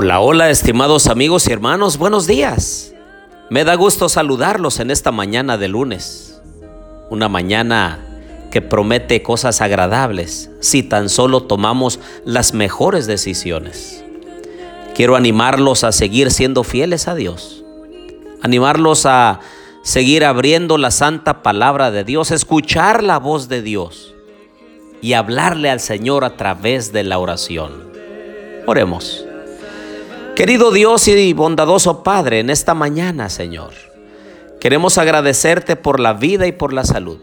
Hola, hola, estimados amigos y hermanos, buenos días. Me da gusto saludarlos en esta mañana de lunes. Una mañana que promete cosas agradables si tan solo tomamos las mejores decisiones. Quiero animarlos a seguir siendo fieles a Dios. Animarlos a seguir abriendo la santa palabra de Dios, escuchar la voz de Dios y hablarle al Señor a través de la oración. Oremos. Querido Dios y bondadoso Padre, en esta mañana, Señor, queremos agradecerte por la vida y por la salud.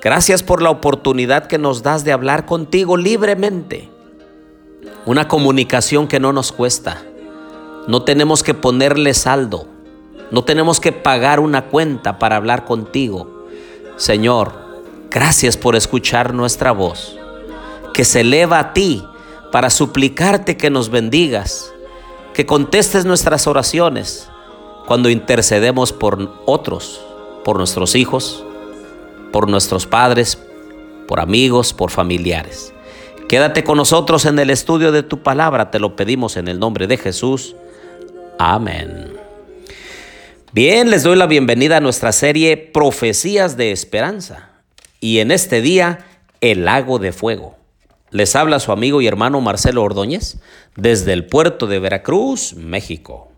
Gracias por la oportunidad que nos das de hablar contigo libremente. Una comunicación que no nos cuesta. No tenemos que ponerle saldo. No tenemos que pagar una cuenta para hablar contigo. Señor, gracias por escuchar nuestra voz, que se eleva a ti para suplicarte que nos bendigas que contestes nuestras oraciones cuando intercedemos por otros, por nuestros hijos, por nuestros padres, por amigos, por familiares. Quédate con nosotros en el estudio de tu palabra, te lo pedimos en el nombre de Jesús. Amén. Bien, les doy la bienvenida a nuestra serie Profecías de Esperanza. Y en este día, el lago de fuego. Les habla su amigo y hermano Marcelo Ordóñez desde el puerto de Veracruz, México.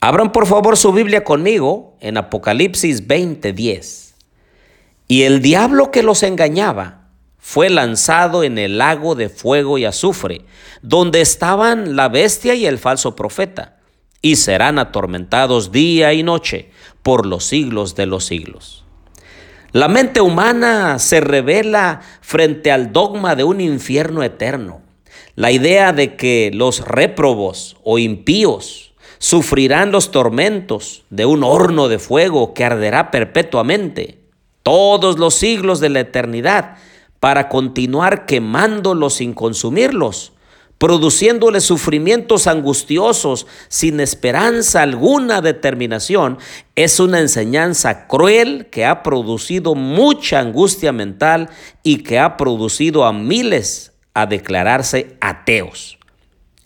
Abran por favor su Biblia conmigo en Apocalipsis 20:10. Y el diablo que los engañaba fue lanzado en el lago de fuego y azufre, donde estaban la bestia y el falso profeta, y serán atormentados día y noche por los siglos de los siglos. La mente humana se revela frente al dogma de un infierno eterno. La idea de que los réprobos o impíos sufrirán los tormentos de un horno de fuego que arderá perpetuamente todos los siglos de la eternidad para continuar quemándolos sin consumirlos produciéndole sufrimientos angustiosos sin esperanza alguna determinación, es una enseñanza cruel que ha producido mucha angustia mental y que ha producido a miles a declararse ateos.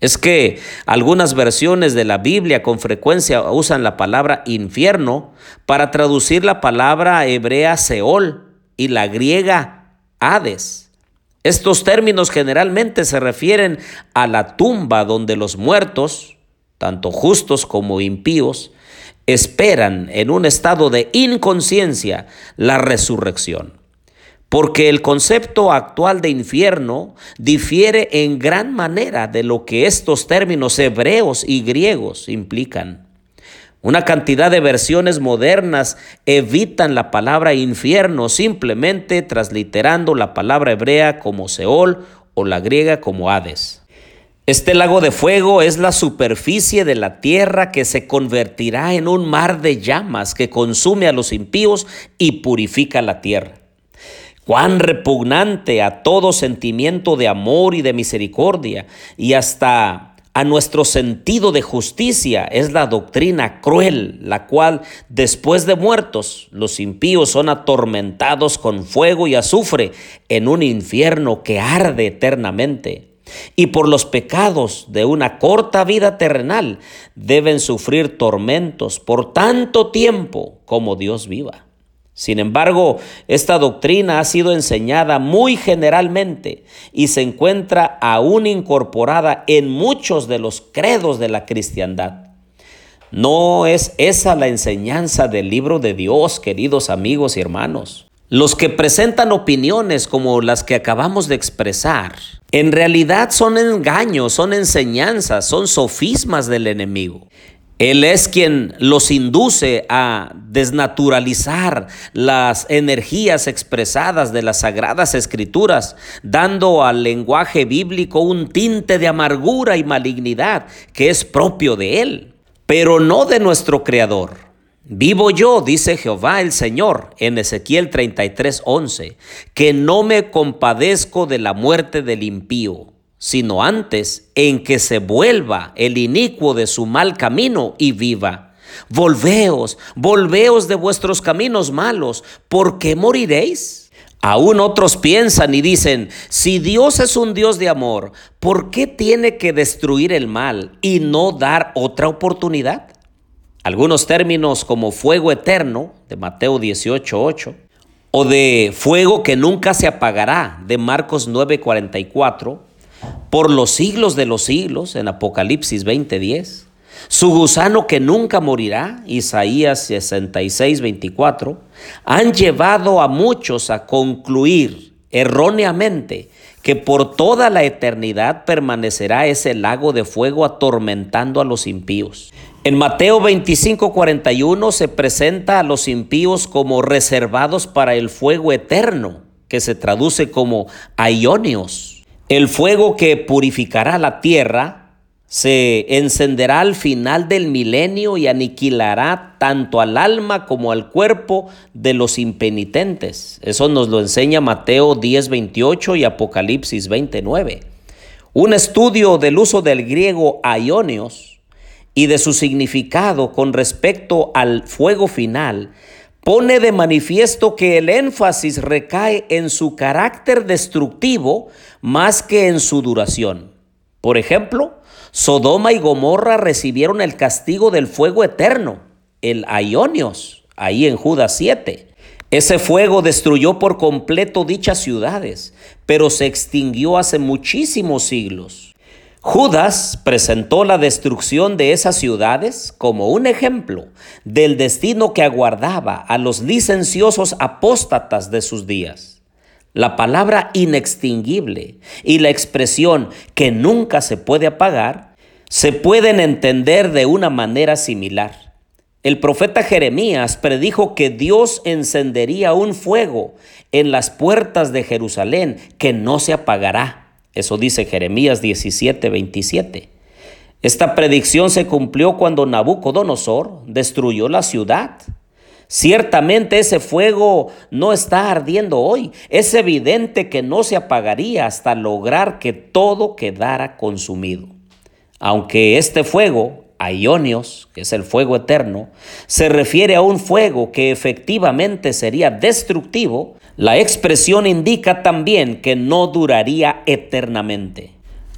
Es que algunas versiones de la Biblia con frecuencia usan la palabra infierno para traducir la palabra hebrea Seol y la griega Hades. Estos términos generalmente se refieren a la tumba donde los muertos, tanto justos como impíos, esperan en un estado de inconsciencia la resurrección. Porque el concepto actual de infierno difiere en gran manera de lo que estos términos hebreos y griegos implican. Una cantidad de versiones modernas evitan la palabra infierno simplemente transliterando la palabra hebrea como Seol o la griega como Hades. Este lago de fuego es la superficie de la tierra que se convertirá en un mar de llamas que consume a los impíos y purifica la tierra. Cuán repugnante a todo sentimiento de amor y de misericordia y hasta a nuestro sentido de justicia es la doctrina cruel, la cual después de muertos los impíos son atormentados con fuego y azufre en un infierno que arde eternamente. Y por los pecados de una corta vida terrenal deben sufrir tormentos por tanto tiempo como Dios viva. Sin embargo, esta doctrina ha sido enseñada muy generalmente y se encuentra aún incorporada en muchos de los credos de la cristiandad. No es esa la enseñanza del libro de Dios, queridos amigos y hermanos. Los que presentan opiniones como las que acabamos de expresar, en realidad son engaños, son enseñanzas, son sofismas del enemigo. Él es quien los induce a desnaturalizar las energías expresadas de las sagradas escrituras, dando al lenguaje bíblico un tinte de amargura y malignidad que es propio de Él, pero no de nuestro Creador. Vivo yo, dice Jehová el Señor en Ezequiel 33:11, que no me compadezco de la muerte del impío sino antes en que se vuelva el inicuo de su mal camino y viva. Volveos, volveos de vuestros caminos malos, porque moriréis. Aún otros piensan y dicen, si Dios es un Dios de amor, ¿por qué tiene que destruir el mal y no dar otra oportunidad? Algunos términos como fuego eterno, de Mateo 18:8, o de fuego que nunca se apagará, de Marcos 9:44, por los siglos de los siglos, en Apocalipsis 20:10, su gusano que nunca morirá, Isaías 66, 24, han llevado a muchos a concluir erróneamente que por toda la eternidad permanecerá ese lago de fuego atormentando a los impíos. En Mateo 25, 41 se presenta a los impíos como reservados para el fuego eterno, que se traduce como aionios, el fuego que purificará la tierra se encenderá al final del milenio y aniquilará tanto al alma como al cuerpo de los impenitentes. Eso nos lo enseña Mateo 10:28 y Apocalipsis 29. Un estudio del uso del griego aionios y de su significado con respecto al fuego final pone de manifiesto que el énfasis recae en su carácter destructivo más que en su duración. Por ejemplo, Sodoma y Gomorra recibieron el castigo del fuego eterno, el Aionios, ahí en Judas 7. Ese fuego destruyó por completo dichas ciudades, pero se extinguió hace muchísimos siglos. Judas presentó la destrucción de esas ciudades como un ejemplo del destino que aguardaba a los licenciosos apóstatas de sus días. La palabra inextinguible y la expresión que nunca se puede apagar se pueden entender de una manera similar. El profeta Jeremías predijo que Dios encendería un fuego en las puertas de Jerusalén que no se apagará. Eso dice Jeremías 17, 27. Esta predicción se cumplió cuando Nabucodonosor destruyó la ciudad Ciertamente ese fuego no está ardiendo hoy. Es evidente que no se apagaría hasta lograr que todo quedara consumido. Aunque este fuego, Aionios, que es el fuego eterno, se refiere a un fuego que efectivamente sería destructivo, la expresión indica también que no duraría eternamente.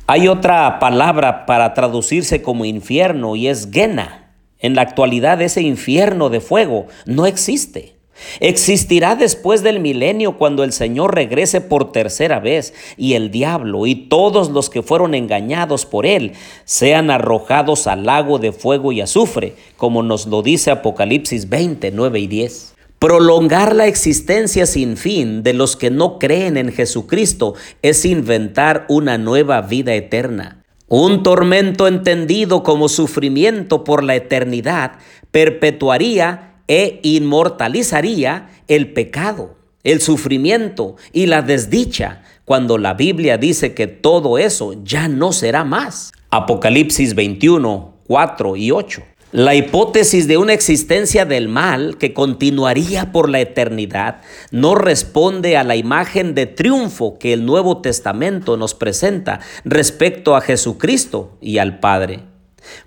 Hay otra palabra para traducirse como infierno y es Gena en la actualidad ese infierno de fuego no existe. Existirá después del milenio cuando el Señor regrese por tercera vez y el diablo y todos los que fueron engañados por él sean arrojados al lago de fuego y azufre, como nos lo dice Apocalipsis 20, 9 y 10. Prolongar la existencia sin fin de los que no creen en Jesucristo es inventar una nueva vida eterna. Un tormento entendido como sufrimiento por la eternidad perpetuaría e inmortalizaría el pecado, el sufrimiento y la desdicha, cuando la Biblia dice que todo eso ya no será más. Apocalipsis 21, 4 y 8. La hipótesis de una existencia del mal que continuaría por la eternidad no responde a la imagen de triunfo que el Nuevo Testamento nos presenta respecto a Jesucristo y al Padre,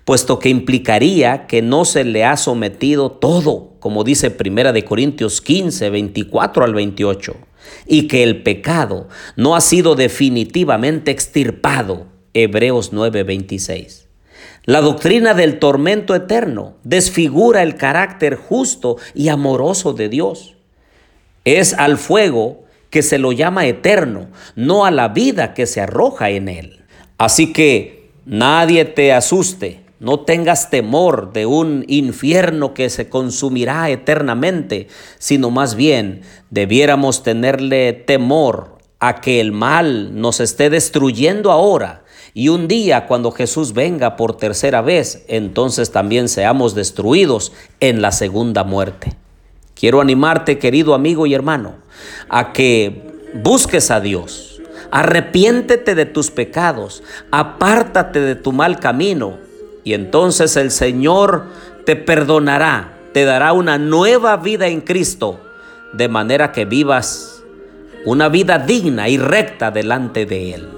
puesto que implicaría que no se le ha sometido todo, como dice 1 Corintios 15, 24 al 28, y que el pecado no ha sido definitivamente extirpado, Hebreos 9, 26. La doctrina del tormento eterno desfigura el carácter justo y amoroso de Dios. Es al fuego que se lo llama eterno, no a la vida que se arroja en él. Así que nadie te asuste, no tengas temor de un infierno que se consumirá eternamente, sino más bien debiéramos tenerle temor a que el mal nos esté destruyendo ahora y un día cuando Jesús venga por tercera vez, entonces también seamos destruidos en la segunda muerte. Quiero animarte, querido amigo y hermano, a que busques a Dios. Arrepiéntete de tus pecados, apártate de tu mal camino y entonces el Señor te perdonará, te dará una nueva vida en Cristo, de manera que vivas una vida digna y recta delante de Él.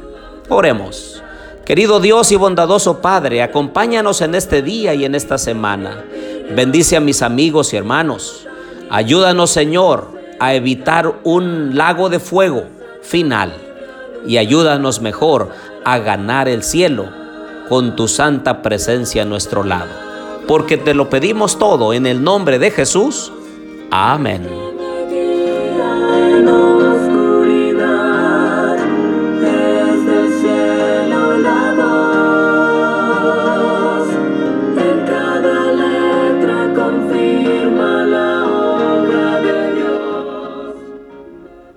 Oremos. Querido Dios y bondadoso Padre, acompáñanos en este día y en esta semana. Bendice a mis amigos y hermanos. Ayúdanos, Señor, a evitar un lago de fuego final y ayúdanos mejor a ganar el cielo con tu santa presencia a nuestro lado. Porque te lo pedimos todo en el nombre de Jesús. Amén.